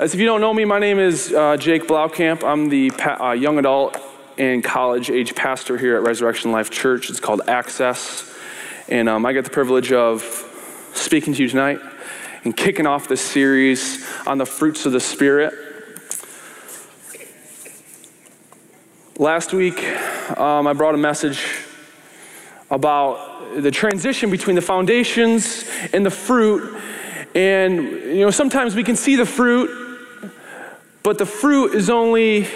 As if you don't know me, my name is uh, Jake Blaukamp. I'm the pa- uh, young adult and college age pastor here at Resurrection Life Church. It's called Access. And um, I get the privilege of speaking to you tonight and kicking off this series on the fruits of the Spirit. Last week, um, I brought a message about the transition between the foundations and the fruit. And, you know, sometimes we can see the fruit, but the fruit is only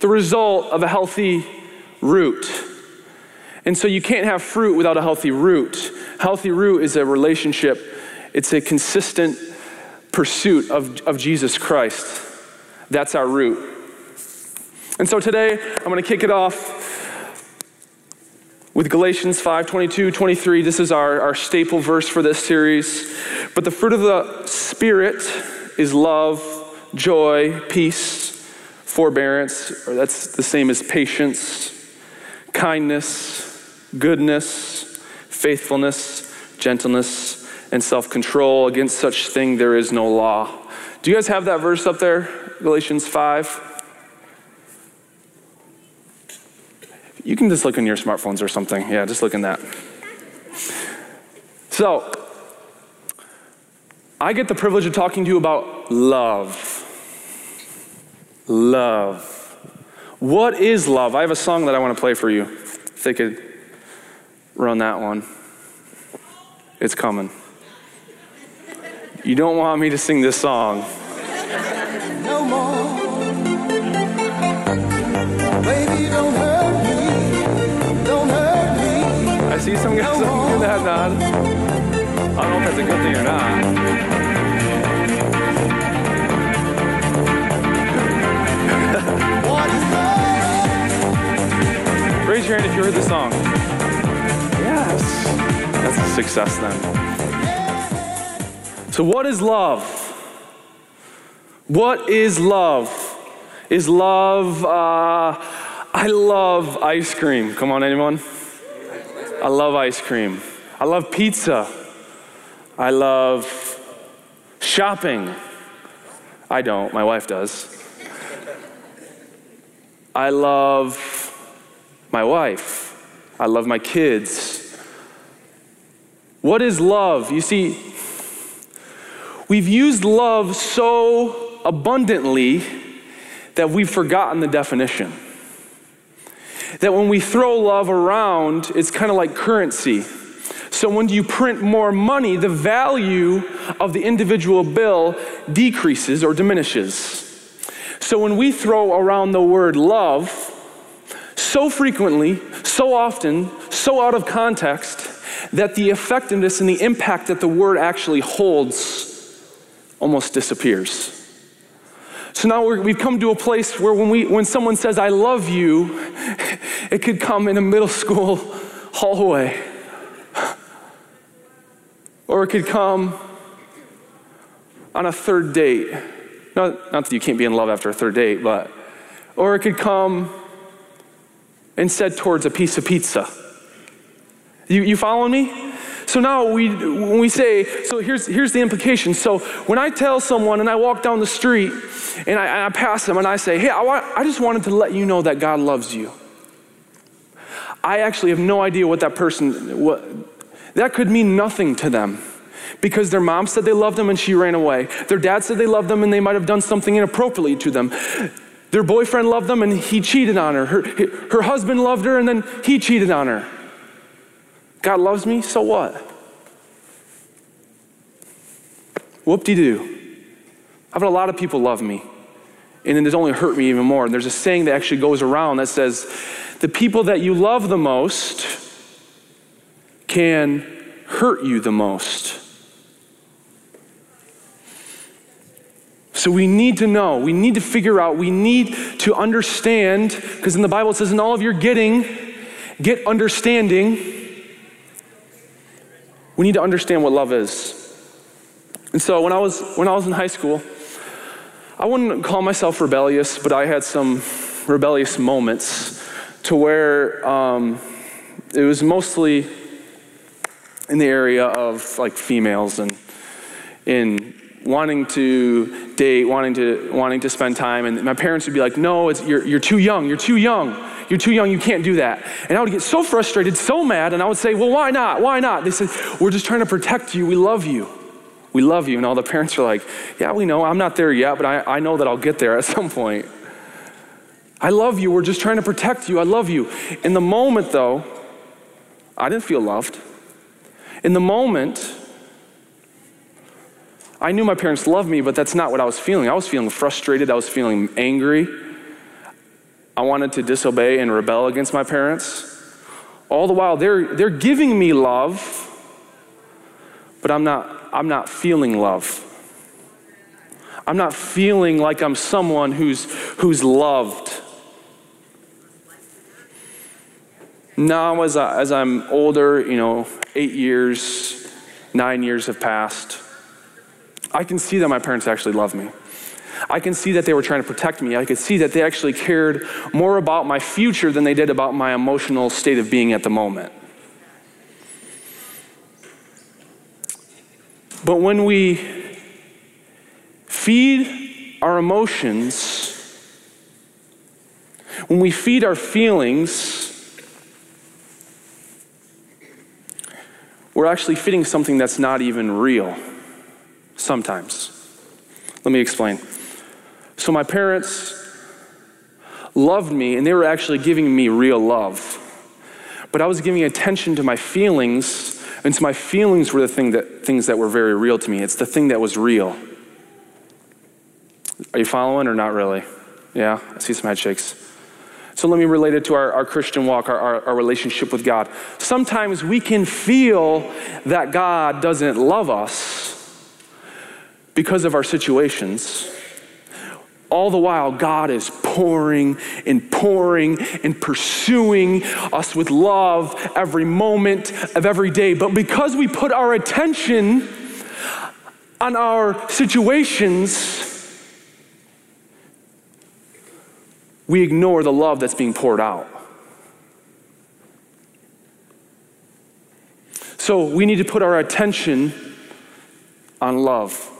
the result of a healthy root. And so you can't have fruit without a healthy root. Healthy root is a relationship, it's a consistent pursuit of, of Jesus Christ. That's our root. And so today, I'm going to kick it off with Galatians 5 22, 23. This is our, our staple verse for this series. But the fruit of the Spirit is love, joy, peace, forbearance, or that's the same as patience, kindness, goodness, faithfulness, gentleness, and self control. Against such thing there is no law. Do you guys have that verse up there? Galatians 5. You can just look in your smartphones or something. Yeah, just look in that. So, I get the privilege of talking to you about love. Love. What is love? I have a song that I want to play for you. If they could run that one. It's coming. You don't want me to sing this song. No more. Baby, don't hurt me. Don't hurt me. I see some guys no giving that nod. I don't know if that's a good thing or not. Raise your hand if you heard the song. Yes. That's a success then. So, what is love? What is love? Is love, uh, I love ice cream. Come on, anyone? I love ice cream. I love pizza. I love shopping. I don't, my wife does. I love my wife. I love my kids. What is love? You see, we've used love so abundantly that we've forgotten the definition. That when we throw love around, it's kind of like currency. So when you print more money, the value of the individual bill decreases or diminishes. So when we throw around the word love, so frequently, so often, so out of context, that the effectiveness and the impact that the word actually holds almost disappears. So now we have come to a place where when, we, when someone says, I love you, it could come in a middle school hallway. Or it could come on a third date. Not, not that you can't be in love after a third date, but, or it could come said towards a piece of pizza. You, you following me? So now we, when we say, so here's, here's the implication. So when I tell someone and I walk down the street and I, and I pass them and I say, hey, I, want, I just wanted to let you know that God loves you. I actually have no idea what that person, what, that could mean nothing to them because their mom said they loved them and she ran away. Their dad said they loved them and they might have done something inappropriately to them. Their boyfriend loved them and he cheated on her. her. Her husband loved her and then he cheated on her. God loves me, so what? Whoop de doo. I've had a lot of people love me, and then it's only hurt me even more. And there's a saying that actually goes around that says, The people that you love the most can hurt you the most. So we need to know, we need to figure out, we need to understand, because in the Bible it says, in all of your getting, get understanding. We need to understand what love is. And so when I was when I was in high school, I wouldn't call myself rebellious, but I had some rebellious moments to where um, it was mostly in the area of like females and in wanting to date, wanting to, wanting to spend time, and my parents would be like, no, you're, you're too young, you're too young, you're too young, you can't do that. And I would get so frustrated, so mad, and I would say, well, why not? Why not? They said, we're just trying to protect you, we love you. We love you. And all the parents are like, yeah, we know, I'm not there yet, but I, I know that I'll get there at some point. I love you, we're just trying to protect you, I love you. In the moment, though, I didn't feel loved. In the moment, I knew my parents loved me, but that's not what I was feeling. I was feeling frustrated. I was feeling angry. I wanted to disobey and rebel against my parents. All the while, they're, they're giving me love, but I'm not, I'm not feeling love. I'm not feeling like I'm someone who's, who's loved. Now, as, I, as I'm older, you know, eight years, nine years have passed. I can see that my parents actually love me. I can see that they were trying to protect me. I could see that they actually cared more about my future than they did about my emotional state of being at the moment. But when we feed our emotions, when we feed our feelings, we're actually feeding something that's not even real sometimes. Let me explain. So, my parents loved me, and they were actually giving me real love. But I was giving attention to my feelings, and so my feelings were the thing that, things that were very real to me. It's the thing that was real. Are you following or not really? Yeah, I see some head shakes. So let me relate it to our, our Christian walk, our, our, our relationship with God. Sometimes we can feel that God doesn't love us because of our situations. All the while, God is pouring and pouring and pursuing us with love every moment of every day. But because we put our attention on our situations, we ignore the love that's being poured out. So we need to put our attention on love.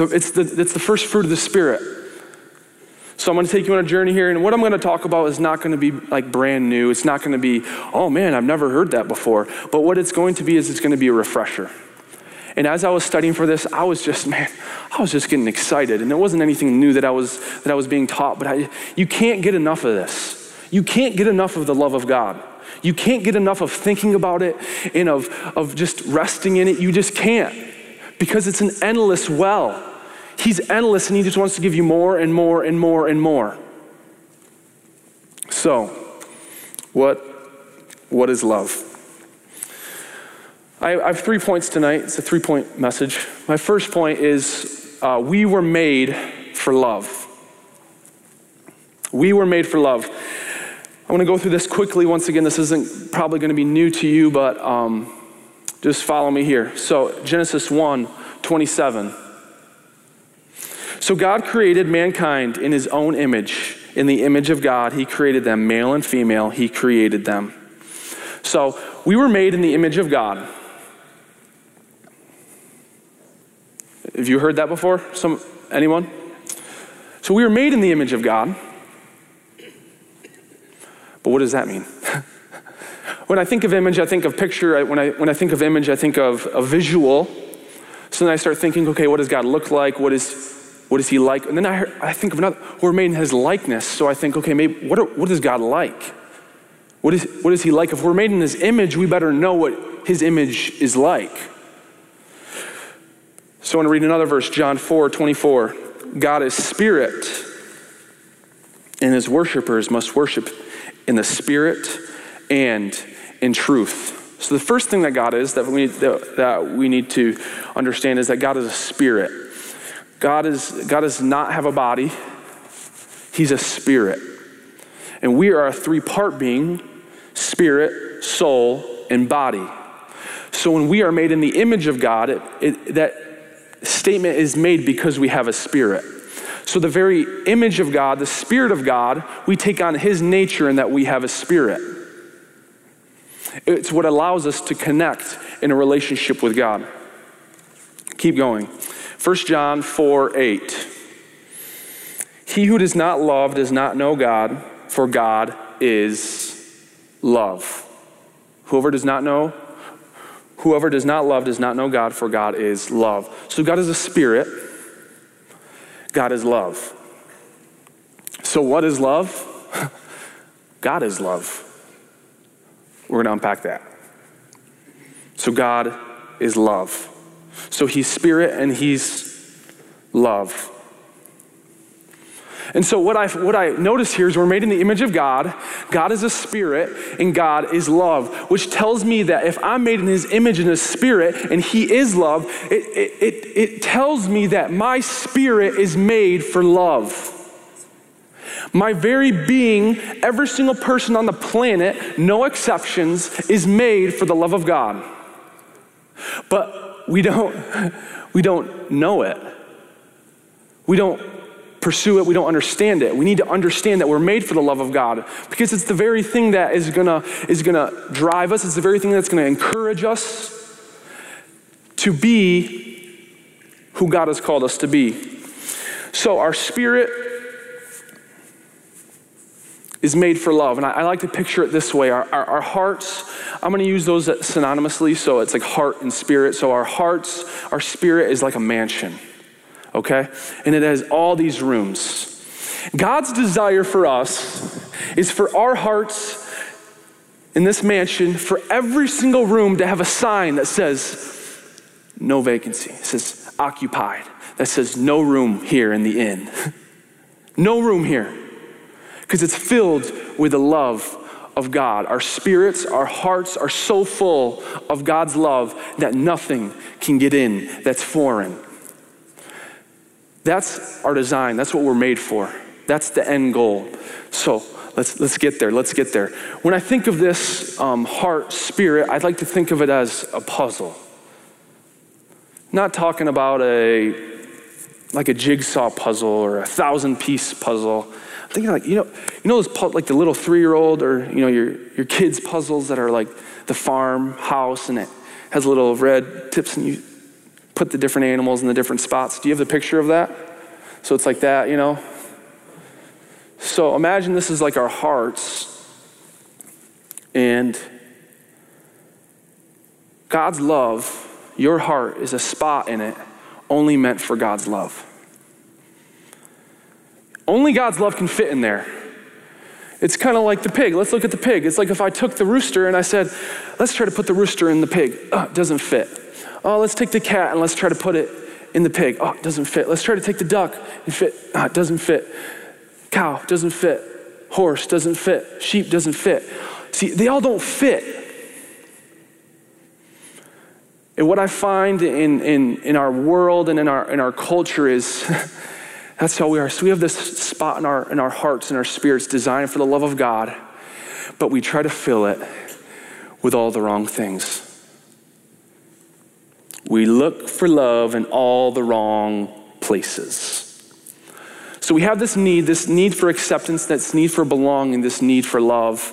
It's the, it's the, it's the first fruit of the Spirit. So I'm going to take you on a journey here, and what I'm going to talk about is not going to be like brand new. It's not going to be, oh man, I've never heard that before. But what it's going to be is it's going to be a refresher. And as I was studying for this, I was just, man, I was just getting excited. And there wasn't anything new that I was that I was being taught, but I, you can't get enough of this. You can't get enough of the love of God. You can't get enough of thinking about it and of, of just resting in it. You just can't because it's an endless well. He's endless and he just wants to give you more and more and more and more. So, what, what is love? I, I have three points tonight. It's a three point message. My first point is uh, we were made for love. We were made for love. I want to go through this quickly. Once again, this isn't probably going to be new to you, but um, just follow me here. So, Genesis 1 27. So, God created mankind in his own image. In the image of God, he created them, male and female, he created them. So, we were made in the image of God. Have you heard that before? Some, anyone? So, we were made in the image of God. But what does that mean? When I think of image, I think of picture. When I, when I think of image, I think of a visual. So then I start thinking, okay, what does God look like? What is, what is he like? And then I, I think of another, we're made in his likeness. So I think, okay, maybe what, are, what is God like? What is, what is he like? If we're made in his image, we better know what his image is like. So I want to read another verse, John 4 24. God is spirit, and his worshipers must worship in the spirit and in truth. So, the first thing that God is that we, that, we need to understand is that God is a spirit. God, is, God does not have a body, He's a spirit. And we are a three part being spirit, soul, and body. So, when we are made in the image of God, it, it, that statement is made because we have a spirit. So, the very image of God, the spirit of God, we take on His nature in that we have a spirit. It's what allows us to connect in a relationship with God. Keep going. 1 John 4 8. He who does not love does not know God, for God is love. Whoever does not know, whoever does not love does not know God, for God is love. So God is a spirit, God is love. So, what is love? God is love. We're going to unpack that. So, God is love. So, He's spirit and He's love. And so, what I, what I notice here is we're made in the image of God. God is a spirit, and God is love, which tells me that if I'm made in His image and His spirit, and He is love, it, it, it, it tells me that my spirit is made for love. My very being, every single person on the planet, no exceptions, is made for the love of God. But we don't, we don't know it. We don't pursue it, we don't understand it. We need to understand that we're made for the love of God because it's the very thing that is gonna, is gonna drive us, it's the very thing that's gonna encourage us to be who God has called us to be. So, our spirit is made for love. And I, I like to picture it this way our, our, our hearts, I'm going to use those synonymously, so it's like heart and spirit. So, our hearts, our spirit is like a mansion okay? And it has all these rooms. God's desire for us is for our hearts in this mansion, for every single room to have a sign that says, no vacancy. It says occupied. That says no room here in the inn. no room here. Because it's filled with the love of God. Our spirits, our hearts are so full of God's love that nothing can get in that's foreign. That's our design. That's what we're made for. That's the end goal. So let's, let's get there. Let's get there. When I think of this um, heart, spirit, I'd like to think of it as a puzzle. Not talking about a like a jigsaw puzzle or a thousand piece puzzle. I'm thinking like, you know, you know those like the little three-year-old or you know your your kids' puzzles that are like the farm house and it has little red tips and you put the different animals in the different spots. Do you have the picture of that? So it's like that, you know? So imagine this is like our hearts. And God's love, your heart, is a spot in it only meant for God's love. Only God's love can fit in there. It's kind of like the pig. Let's look at the pig. It's like if I took the rooster and I said, let's try to put the rooster in the pig. Uh, it doesn't fit. Oh, let's take the cat and let's try to put it in the pig. Oh, it doesn't fit. Let's try to take the duck and fit. Oh, it doesn't fit. Cow doesn't fit. Horse doesn't fit. Sheep doesn't fit. See, they all don't fit. And what I find in, in, in our world and in our, in our culture is that's how we are. So we have this spot in our, in our hearts and our spirits designed for the love of God, but we try to fill it with all the wrong things. We look for love in all the wrong places. So we have this need, this need for acceptance, this need for belonging, this need for love.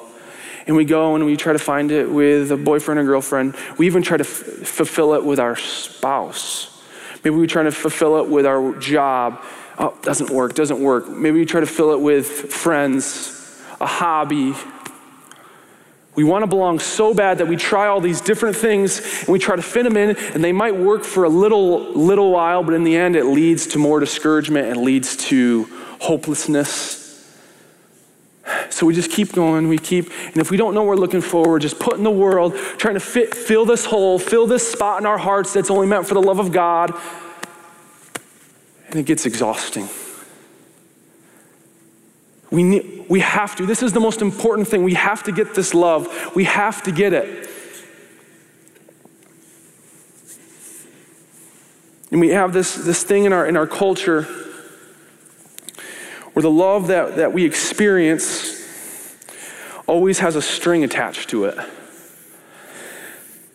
And we go and we try to find it with a boyfriend or girlfriend. We even try to f- fulfill it with our spouse. Maybe we try to fulfill it with our job. Oh, doesn't work, doesn't work. Maybe we try to fill it with friends, a hobby, we want to belong so bad that we try all these different things and we try to fit them in, and they might work for a little, little while, but in the end, it leads to more discouragement and leads to hopelessness. So we just keep going, we keep, and if we don't know we're looking for, we're just put in the world, trying to fit, fill this hole, fill this spot in our hearts that's only meant for the love of God. And it gets exhausting. We, need, we have to. This is the most important thing. We have to get this love. We have to get it. And we have this, this thing in our, in our culture where the love that, that we experience always has a string attached to it.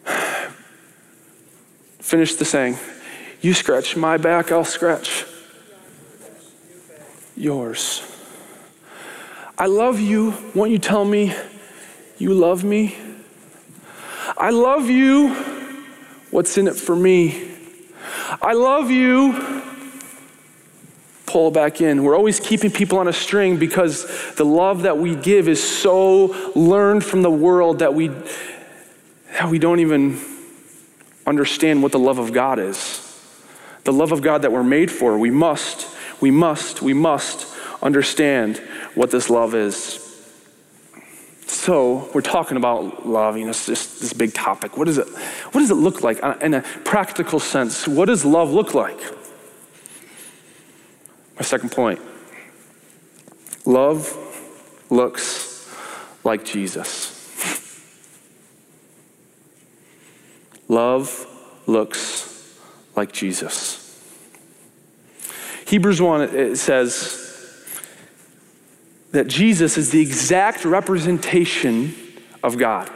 Finish the saying. You scratch my back, I'll scratch yours. I love you. Won't you tell me you love me? I love you. What's in it for me? I love you. Pull back in. We're always keeping people on a string because the love that we give is so learned from the world that we, that we don't even understand what the love of God is. The love of God that we're made for. We must, we must, we must understand what this love is. So we're talking about love, you know, it's just this big topic. What, is it, what does it look like in a practical sense? What does love look like? My second point love looks like Jesus. love looks like Jesus. Hebrews 1 it says, that Jesus is the exact representation of God.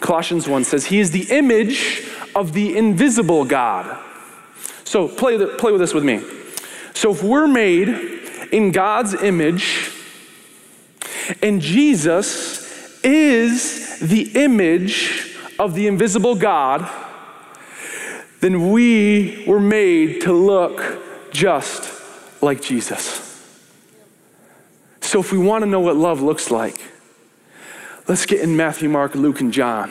Colossians 1 says he is the image of the invisible God. So play, the, play with this with me. So if we're made in God's image, and Jesus is the image of the invisible God, then we were made to look just like Jesus. So, if we want to know what love looks like, let's get in Matthew, Mark, Luke, and John.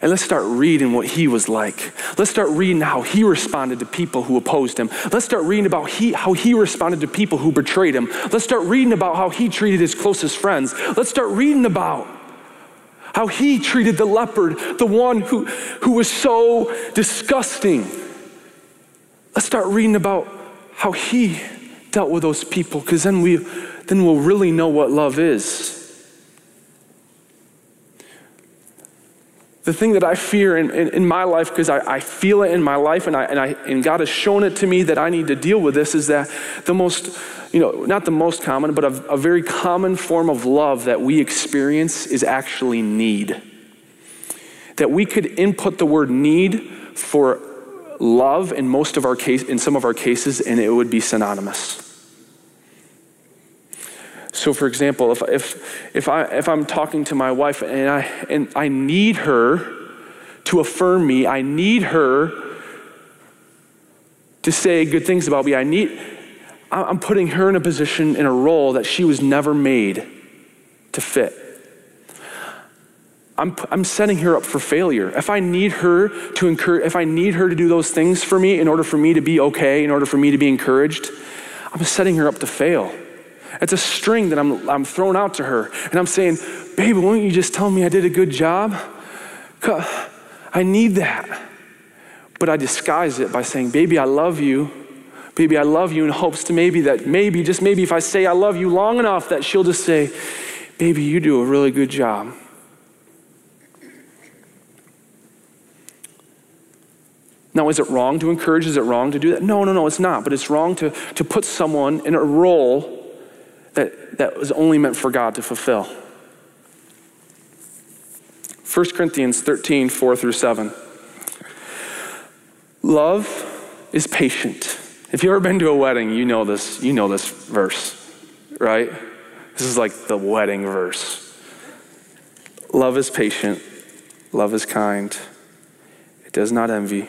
And let's start reading what he was like. Let's start reading how he responded to people who opposed him. Let's start reading about he, how he responded to people who betrayed him. Let's start reading about how he treated his closest friends. Let's start reading about how he treated the leopard, the one who, who was so disgusting. Let's start reading about how he dealt with those people, because then we then we'll really know what love is. The thing that I fear in, in, in my life, because I, I, feel it in my life and, I, and, I, and God has shown it to me that I need to deal with this, is that the most, you know, not the most common, but a, a very common form of love that we experience is actually need. That we could input the word need for love in most of our case, in some of our cases, and it would be synonymous. So, for example, if, if, if, I, if I'm talking to my wife and I, and I need her to affirm me, I need her to say good things about me, I need, I'm putting her in a position, in a role that she was never made to fit. I'm, I'm setting her up for failure. If I need her to encourage, if I need her to do those things for me in order for me to be okay, in order for me to be encouraged, I'm setting her up to fail. It's a string that I'm, I'm throwing out to her. And I'm saying, baby, won't you just tell me I did a good job? I need that. But I disguise it by saying, baby, I love you. Baby, I love you in hopes to maybe that maybe, just maybe if I say I love you long enough, that she'll just say, baby, you do a really good job. Now, is it wrong to encourage? Is it wrong to do that? No, no, no, it's not. But it's wrong to, to put someone in a role that, that was only meant for God to fulfill. 1 Corinthians 13, 4 through 7. Love is patient. If you've ever been to a wedding, you know this, you know this verse, right? This is like the wedding verse. Love is patient. Love is kind. It does not envy.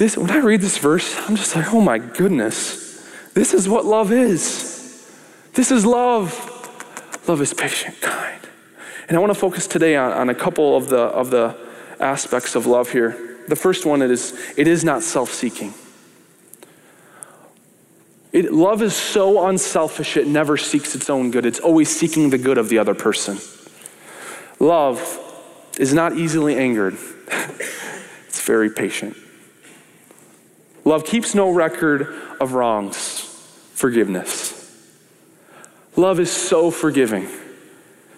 this, when I read this verse, I'm just like, oh my goodness, this is what love is. This is love. Love is patient, kind. And I want to focus today on, on a couple of the, of the aspects of love here. The first one it is, it is not self seeking. It, love is so unselfish, it never seeks its own good. It's always seeking the good of the other person. Love is not easily angered, it's very patient. Love keeps no record of wrongs, forgiveness. Love is so forgiving.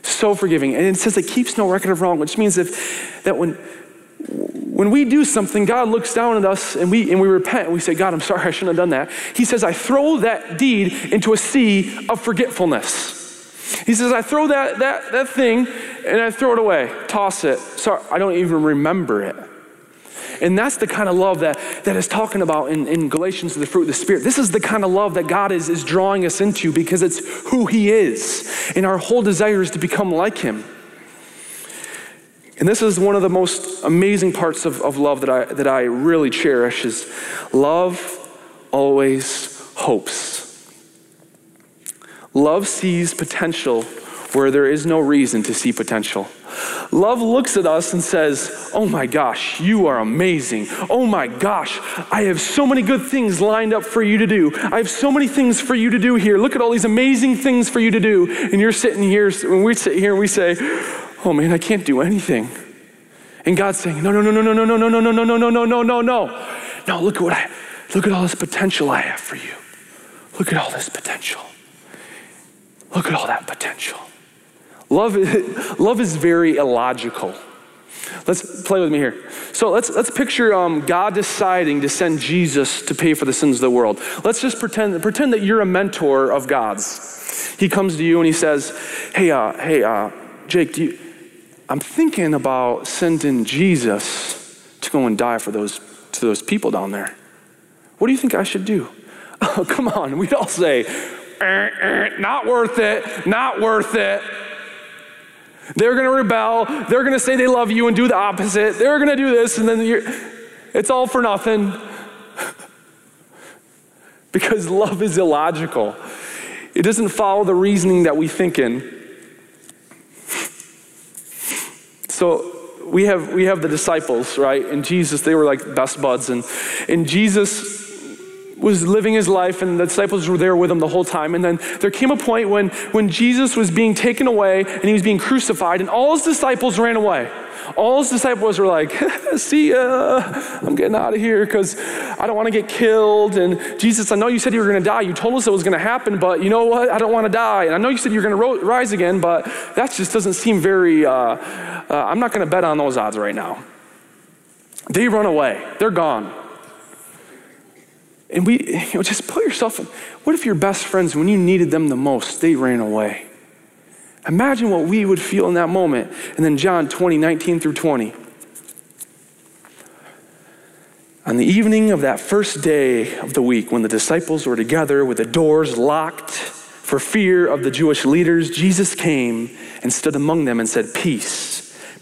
So forgiving. And it says it keeps no record of wrong, which means if, that when, when we do something, God looks down at us and we, and we repent and we say, God, I'm sorry, I shouldn't have done that. He says, I throw that deed into a sea of forgetfulness. He says, I throw that, that, that thing and I throw it away, toss it. Sorry, I don't even remember it. And that's the kind of love that, that is talking about in, in Galatians, the fruit of the Spirit. This is the kind of love that God is, is drawing us into because it's who He is. And our whole desire is to become like Him. And this is one of the most amazing parts of, of love that I, that I really cherish is love always hopes. Love sees potential where there is no reason to see potential. Love looks at us and says, Oh my gosh, you are amazing. Oh my gosh, I have so many good things lined up for you to do. I have so many things for you to do here. Look at all these amazing things for you to do. And you're sitting here, when we sit here and we say, Oh man, I can't do anything. And God's saying, No, No, no, no, no, no, no, no, no, no, no, no, no, no, no, no, no. No, look at what I look at all this potential I have for you. Look at all this potential. Look at all that potential. Love, love is very illogical. Let's play with me here. So let's, let's picture um, God deciding to send Jesus to pay for the sins of the world. Let's just pretend, pretend that you're a mentor of God's. He comes to you and he says, Hey, uh, hey, uh, Jake, you, I'm thinking about sending Jesus to go and die for those, to those people down there. What do you think I should do? Oh, come on. We'd all say, eh, eh, not worth it, not worth it. They're going to rebel. They're going to say they love you and do the opposite. They're going to do this, and then it's all for nothing. because love is illogical, it doesn't follow the reasoning that we think in. So we have we have the disciples, right? And Jesus, they were like best buds, and and Jesus was living his life and the disciples were there with him the whole time. And then there came a point when, when Jesus was being taken away and he was being crucified, and all his disciples ran away. All his disciples were like, See ya, I'm getting out of here because I don't want to get killed. And Jesus, I know you said you were going to die. You told us it was going to happen, but you know what? I don't want to die. And I know you said you're going to ro- rise again, but that just doesn't seem very, uh, uh, I'm not going to bet on those odds right now. They run away, they're gone. And we, you know, just put yourself. What if your best friends, when you needed them the most, they ran away? Imagine what we would feel in that moment. And then John 20, 19 through 20. On the evening of that first day of the week, when the disciples were together with the doors locked for fear of the Jewish leaders, Jesus came and stood among them and said, Peace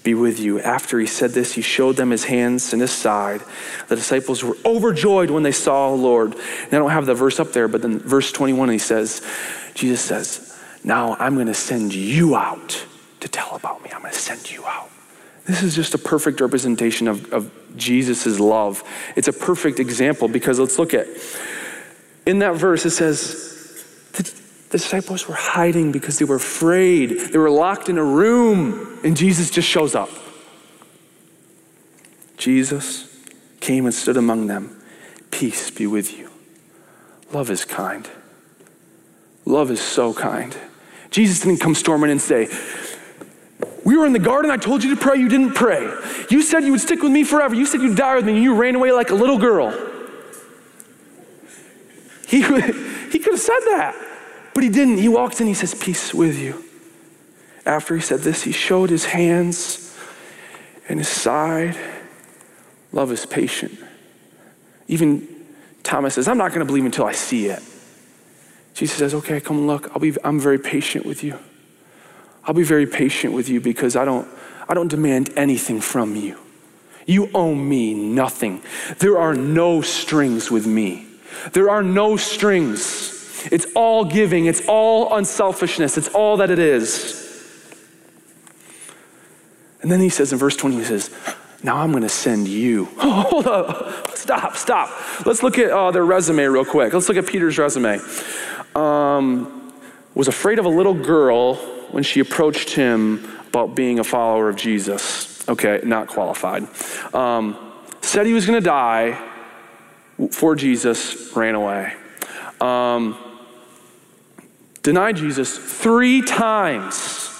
be with you. After he said this, he showed them his hands and his side. The disciples were overjoyed when they saw the Lord. And I don't have the verse up there, but then verse 21, he says, Jesus says, Now I'm going to send you out to tell about me. I'm going to send you out. This is just a perfect representation of, of Jesus' love. It's a perfect example because let's look at in that verse, it says, the disciples were hiding because they were afraid. They were locked in a room, and Jesus just shows up. Jesus came and stood among them. Peace be with you. Love is kind. Love is so kind. Jesus didn't come storming and say, We were in the garden. I told you to pray. You didn't pray. You said you would stick with me forever. You said you'd die with me, and you ran away like a little girl. He, he could have said that. But he didn't. He walked in, he says, Peace with you. After he said this, he showed his hands and his side. Love is patient. Even Thomas says, I'm not going to believe until I see it. Jesus says, Okay, come look. I'll be, I'm very patient with you. I'll be very patient with you because I don't, I don't demand anything from you. You owe me nothing. There are no strings with me. There are no strings. It's all giving, it's all unselfishness, it's all that it is. And then he says in verse 20, he says, Now I'm going to send you. hold up. Stop, stop. Let's look at uh, their resume real quick. Let's look at Peter's resume. Um, was afraid of a little girl when she approached him about being a follower of Jesus. Okay, not qualified. Um, said he was going to die for Jesus, ran away. Um, denied Jesus three times.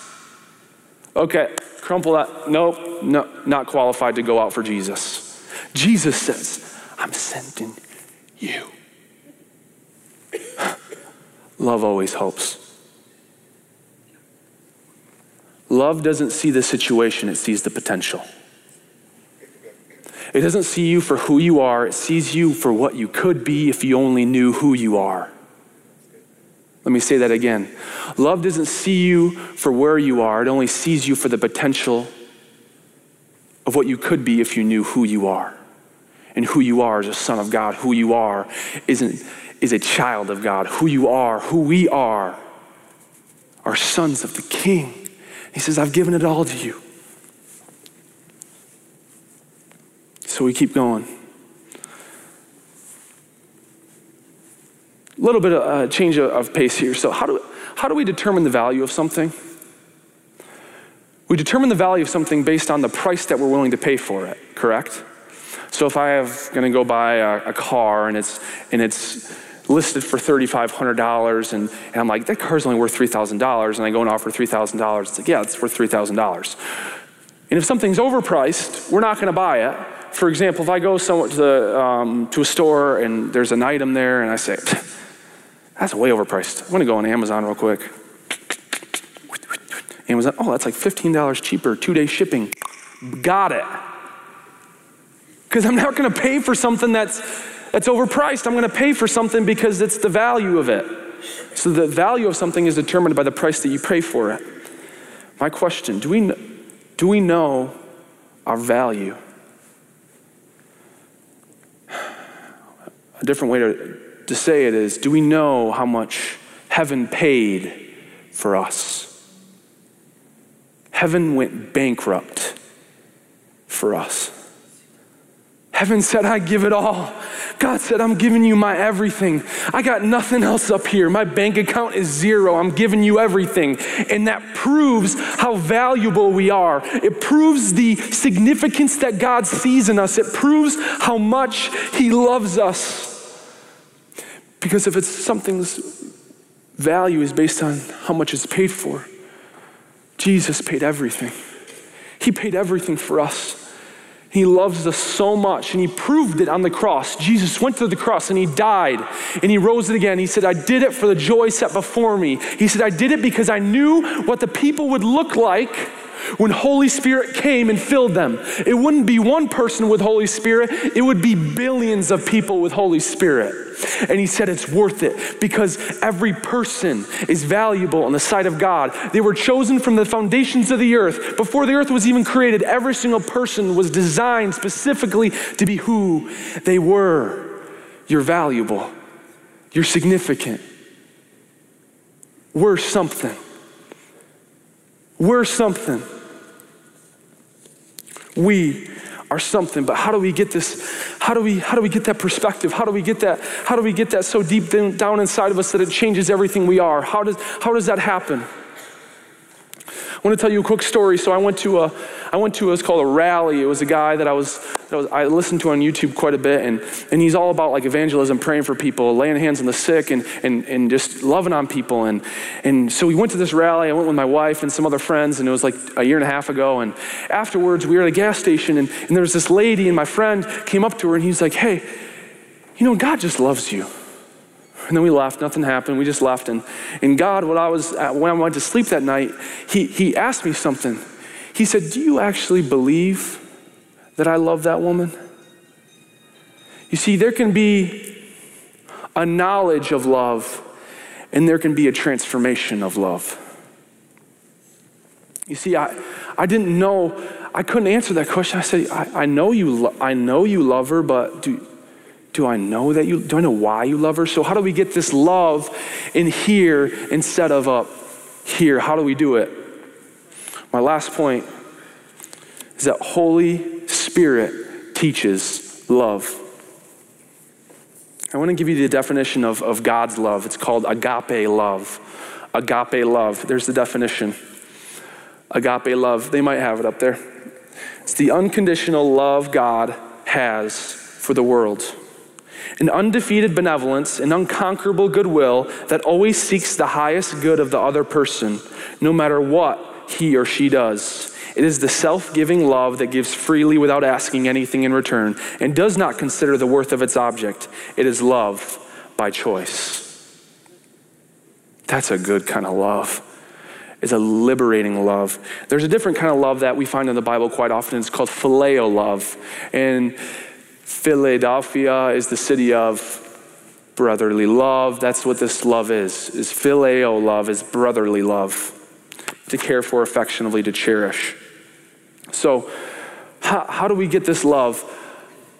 Okay, crumple that. Nope, no, not qualified to go out for Jesus. Jesus says, I'm sending you. Love always hopes. Love doesn't see the situation, it sees the potential. It doesn't see you for who you are, it sees you for what you could be if you only knew who you are. Let me say that again. Love doesn't see you for where you are, it only sees you for the potential of what you could be if you knew who you are. And who you are as a son of God, who you are isn't, is a child of God, who you are, who we are, are sons of the King. He says, I've given it all to you. So we keep going. A little bit of uh, change of pace here. So, how do, how do we determine the value of something? We determine the value of something based on the price that we're willing to pay for it, correct? So if I am going to go buy a, a, car and it's and it's listed for $3,500 and, and I'm like, that car's only worth $3,000 and I go and offer $3,000, it's like, yeah, it's worth $3,000. And if something's overpriced, we're not going to buy it for example, if I go somewhere to, the, um, to a store and there's an item there and I say, that's way overpriced. I'm to go on Amazon real quick. Amazon, oh, that's like $15 cheaper, two day shipping. Got it. Because I'm not to pay for something that's, that's overpriced. I'm to pay for something because it's the value of it. So the value of something is determined by the price that you pay for it. My question do we, do we know our value? A different way to, to say it is do we know how much heaven paid for us? Heaven went bankrupt for us. Heaven said, I give it all. God said, I'm giving you my everything. I got nothing else up here. My bank account is zero. I'm giving you everything. And that proves how valuable we are. It proves the significance that God sees in us. It proves how much He loves us. Because if it's something's value is based on how much it's paid for, Jesus paid everything. He paid everything for us. He loves us so much, and He proved it on the cross. Jesus went to the cross and He died, and He rose it again. He said, I did it for the joy set before me. He said, I did it because I knew what the people would look like when Holy Spirit came and filled them. It wouldn't be one person with Holy Spirit, it would be billions of people with Holy Spirit. And he said it's worth it because every person is valuable in the sight of God. They were chosen from the foundations of the earth. Before the earth was even created, every single person was designed specifically to be who they were. You're valuable, you're significant, we're something. We're something. We are something. But how do we get this? How do we how do we get that perspective? How do we get that? How do we get that so deep down inside of us that it changes everything we are? How does how does that happen? I want to tell you a quick story. So I went to a, I went to what's called a rally. It was a guy that I was, that was, I listened to on YouTube quite a bit, and, and he's all about like evangelism, praying for people, laying hands on the sick, and, and, and just loving on people. And, and so we went to this rally. I went with my wife and some other friends, and it was like a year and a half ago. And afterwards, we were at a gas station, and, and there was this lady, and my friend came up to her, and he's like, "Hey, you know, God just loves you." And then we left, nothing happened. We just left. And, and God, when I, was, uh, when I went to sleep that night, he, he asked me something. He said, Do you actually believe that I love that woman? You see, there can be a knowledge of love, and there can be a transformation of love. You see, I, I didn't know, I couldn't answer that question. I said, I, I, know, you lo- I know you love her, but do, do I know that you, do I know why you love her? So, how do we get this love in here instead of up here? How do we do it? My last point is that Holy Spirit teaches love. I want to give you the definition of, of God's love. It's called agape love. Agape love. There's the definition. Agape love. They might have it up there. It's the unconditional love God has for the world an undefeated benevolence, an unconquerable goodwill that always seeks the highest good of the other person, no matter what he or she does. It is the self giving love that gives freely without asking anything in return and does not consider the worth of its object. It is love by choice. That's a good kind of love. It's a liberating love. There's a different kind of love that we find in the Bible quite often. It's called phileo love. And Philadelphia is the city of brotherly love. That's what this love is. Is phileo love is brotherly love. To care for affectionately, to cherish. So, how, how do we get this love?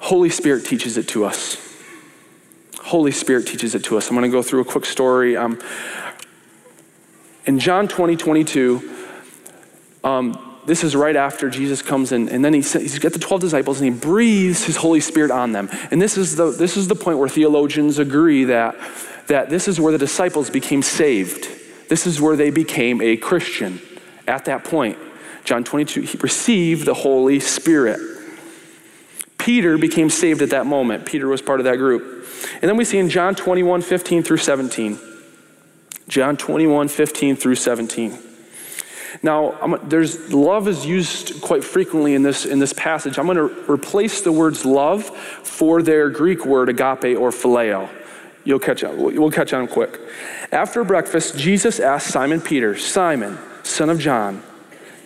Holy Spirit teaches it to us. Holy Spirit teaches it to us. I'm going to go through a quick story. Um, in John 20, 22, um, this is right after Jesus comes in, and then he, he's got the 12 disciples and he breathes his Holy Spirit on them. And this is the, this is the point where theologians agree that, that this is where the disciples became saved. This is where they became a Christian at that point. John 22, he received the Holy Spirit. Peter became saved at that moment. Peter was part of that group. And then we see in John 21, 15 through 17. John 21, 15 through 17. Now, I'm, there's love is used quite frequently in this in this passage. I'm going to replace the words love for their Greek word agape or phileo. You'll catch on. We'll catch on quick. After breakfast, Jesus asked Simon Peter, "Simon, son of John,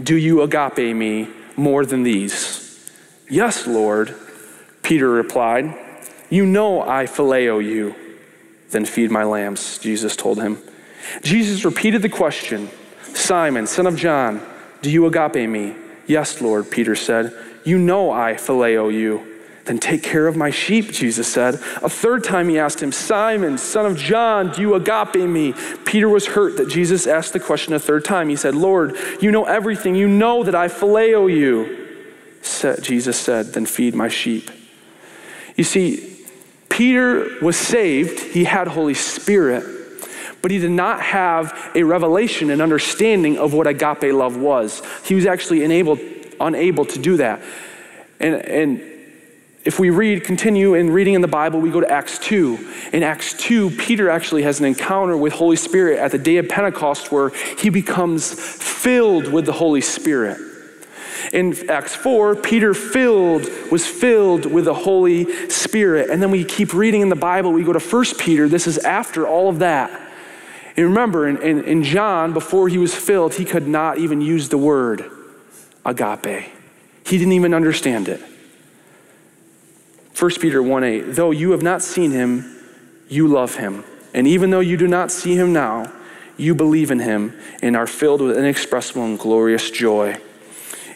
do you agape me more than these?" "Yes, Lord," Peter replied. "You know I phileo you." Then feed my lambs, Jesus told him. Jesus repeated the question Simon, son of John, do you agape me? Yes, Lord, Peter said. You know I phileo you. Then take care of my sheep, Jesus said. A third time he asked him, Simon, son of John, do you agape me? Peter was hurt that Jesus asked the question a third time. He said, Lord, you know everything. You know that I phileo you. Jesus said, Then feed my sheep. You see, Peter was saved, he had Holy Spirit but he did not have a revelation and understanding of what agape love was. He was actually enabled, unable to do that. And, and if we read, continue in reading in the Bible, we go to Acts 2. In Acts 2, Peter actually has an encounter with Holy Spirit at the day of Pentecost where he becomes filled with the Holy Spirit. In Acts 4, Peter filled was filled with the Holy Spirit. And then we keep reading in the Bible, we go to 1 Peter. This is after all of that. And remember, in, in, in John, before he was filled, he could not even use the word agape. He didn't even understand it. 1 Peter 1 8, though you have not seen him, you love him. And even though you do not see him now, you believe in him and are filled with inexpressible and glorious joy.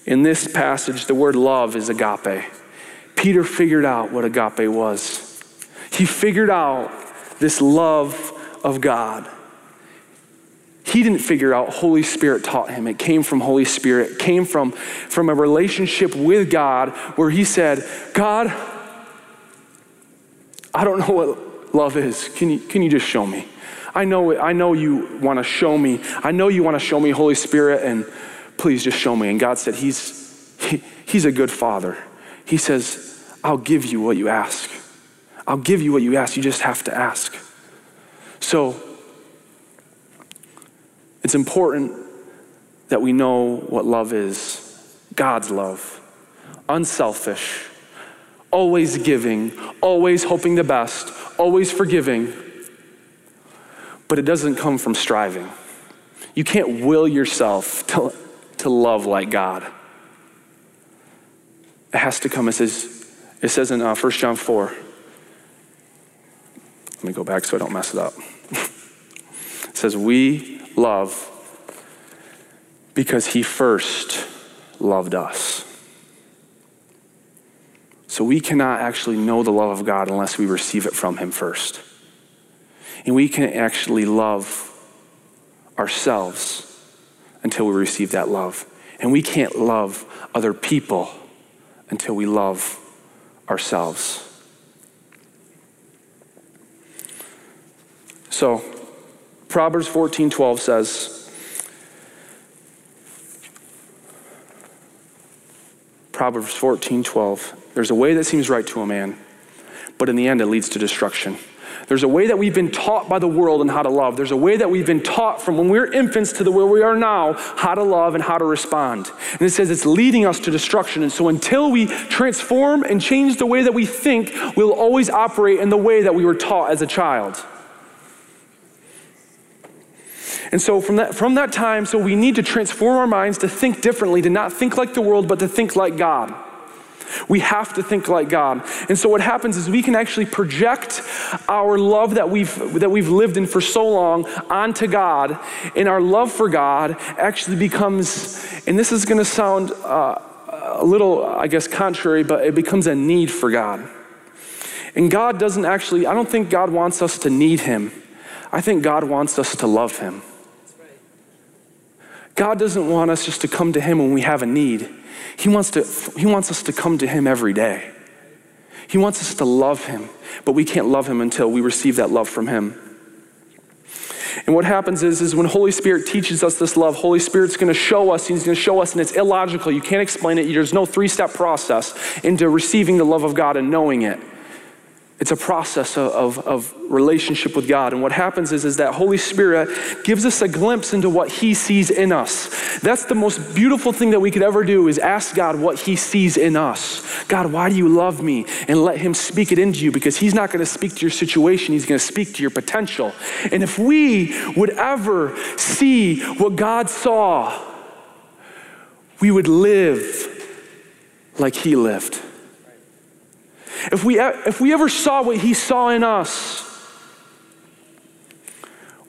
In this passage, the word love is agape. Peter figured out what agape was. He figured out this love of God. He didn't figure out, Holy Spirit taught him. It came from Holy Spirit, it came from, from a relationship with God where he said, God, I don't know what love is. Can you, can you just show me? I know, I know you want to show me. I know you want to show me, Holy Spirit, and please just show me. And God said, He's, he, he's a good father. He says, I'll give you what you ask. I'll give you what you ask. You just have to ask. So it's important that we know what love is God's love, unselfish, always giving, always hoping the best, always forgiving. But it doesn't come from striving. You can't will yourself to, to love like God. It has to come, it says, it says in uh, 1 John 4. Let me go back so I don't mess it up. it says, We love because he first loved us. So we cannot actually know the love of God unless we receive it from him first. And we can actually love ourselves until we receive that love. And we can't love other people until we love ourselves. So, Proverbs 14:12 says, Proverbs 14:12, there's a way that seems right to a man, but in the end it leads to destruction. There's a way that we've been taught by the world and how to love. There's a way that we've been taught from when we were infants to the where we are now how to love and how to respond. And it says it's leading us to destruction. And so until we transform and change the way that we think, we'll always operate in the way that we were taught as a child. And so from that, from that time, so we need to transform our minds to think differently, to not think like the world, but to think like God. We have to think like God. And so what happens is we can actually project our love that we've that we've lived in for so long onto God, and our love for God actually becomes, and this is going to sound uh, a little, I guess, contrary, but it becomes a need for God. And God doesn't actually, I don't think God wants us to need Him. I think God wants us to love Him. God doesn't want us just to come to Him when we have a need. He wants, to, he wants us to come to Him every day. He wants us to love Him, but we can't love Him until we receive that love from Him. And what happens is, is when Holy Spirit teaches us this love, Holy Spirit's going to show us, He's going to show us, and it's illogical. You can't explain it. There's no three step process into receiving the love of God and knowing it. It's a process of, of, of, relationship with God. And what happens is, is that Holy Spirit gives us a glimpse into what He sees in us. That's the most beautiful thing that we could ever do is ask God what He sees in us. God, why do you love me? And let Him speak it into you because He's not going to speak to your situation, He's going to speak to your potential. And if we would ever see what God saw, we would live like He lived. If we, if we ever saw what he saw in us,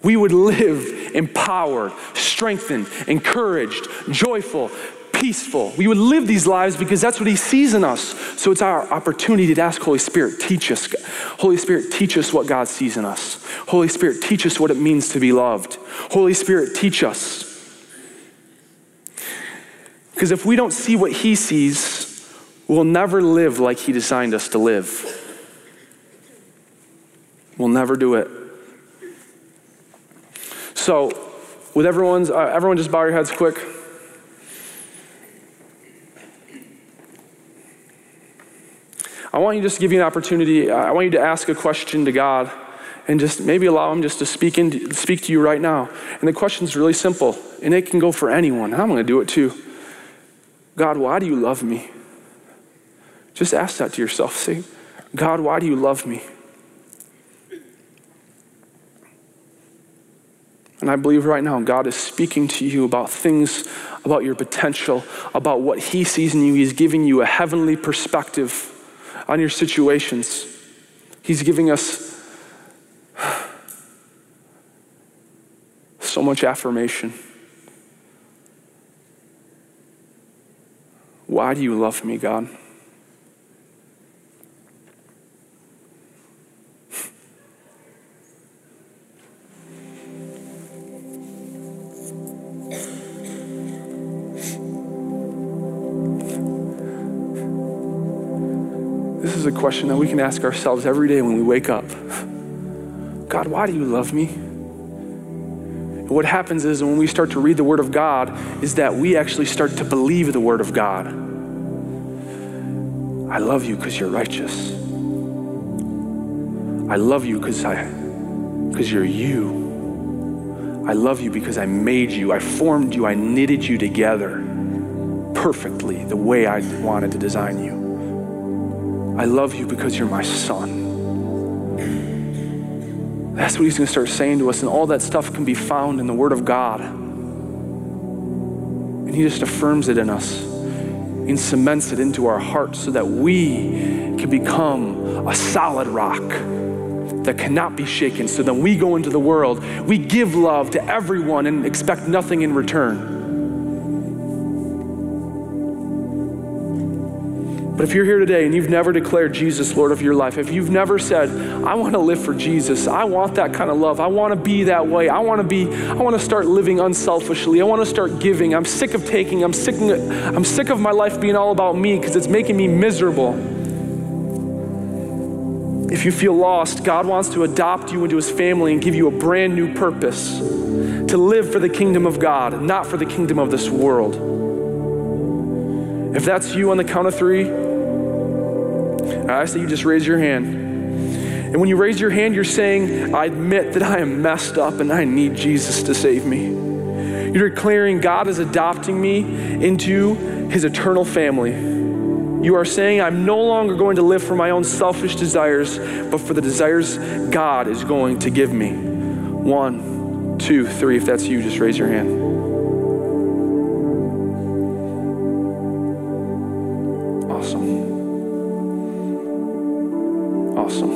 we would live empowered, strengthened, encouraged, joyful, peaceful. We would live these lives because that's what he sees in us. So it's our opportunity to ask Holy Spirit, teach us. Holy Spirit, teach us what God sees in us. Holy Spirit, teach us what it means to be loved. Holy Spirit, teach us. Because if we don't see what he sees, We'll never live like He designed us to live. We'll never do it. So, with everyone's, uh, everyone just bow your heads quick. I want you just to give you an opportunity. I want you to ask a question to God and just maybe allow Him just to speak, in, speak to you right now. And the question is really simple, and it can go for anyone. I'm going to do it too. God, why do you love me? Just ask that to yourself. Say, God, why do you love me? And I believe right now God is speaking to you about things, about your potential, about what He sees in you. He's giving you a heavenly perspective on your situations. He's giving us so much affirmation. Why do you love me, God? Question that we can ask ourselves every day when we wake up God, why do you love me? And what happens is when we start to read the Word of God, is that we actually start to believe the Word of God. I love you because you're righteous. I love you because I because you're you. I love you because I made you. I formed you. I knitted you together perfectly the way I wanted to design you. I love you because you're my son. That's what he's going to start saying to us. And all that stuff can be found in the Word of God. And he just affirms it in us and cements it into our hearts so that we can become a solid rock that cannot be shaken. So then we go into the world, we give love to everyone and expect nothing in return. But if you're here today and you've never declared Jesus Lord of your life, if you've never said, I want to live for Jesus, I want that kind of love, I want to be that way, I want to be, I want to start living unselfishly, I want to start giving, I'm sick of taking, I'm sick, I'm sick of my life being all about me because it's making me miserable. If you feel lost, God wants to adopt you into his family and give you a brand new purpose to live for the kingdom of God, not for the kingdom of this world. If that's you on the count of three, I ask that you just raise your hand. And when you raise your hand, you're saying, I admit that I am messed up and I need Jesus to save me. You're declaring God is adopting me into his eternal family. You are saying, I'm no longer going to live for my own selfish desires, but for the desires God is going to give me. One, two, three. If that's you, just raise your hand. Awesome.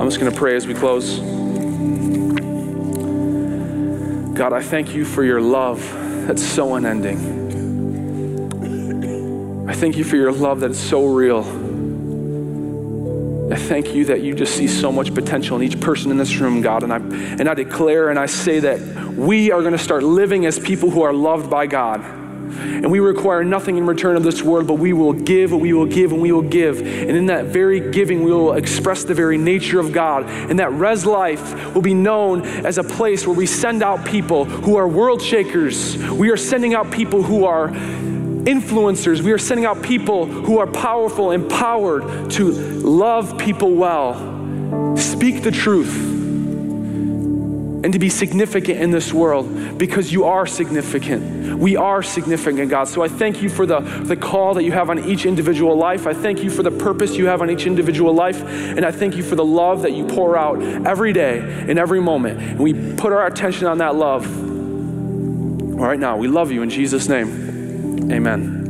I'm just going to pray as we close. God, I thank you for your love that's so unending. I thank you for your love that is so real. I thank you that you just see so much potential in each person in this room, God. And I, and I declare and I say that we are going to start living as people who are loved by God. And we require nothing in return of this world, but we will give and we will give and we will give. And in that very giving, we will express the very nature of God. And that Res Life will be known as a place where we send out people who are world shakers. We are sending out people who are influencers. We are sending out people who are powerful, empowered to love people well, speak the truth, and to be significant in this world because you are significant. We are significant, God. So I thank you for the, the call that you have on each individual life. I thank you for the purpose you have on each individual life. And I thank you for the love that you pour out every day in every moment. And we put our attention on that love. All right, now, we love you in Jesus' name. Amen.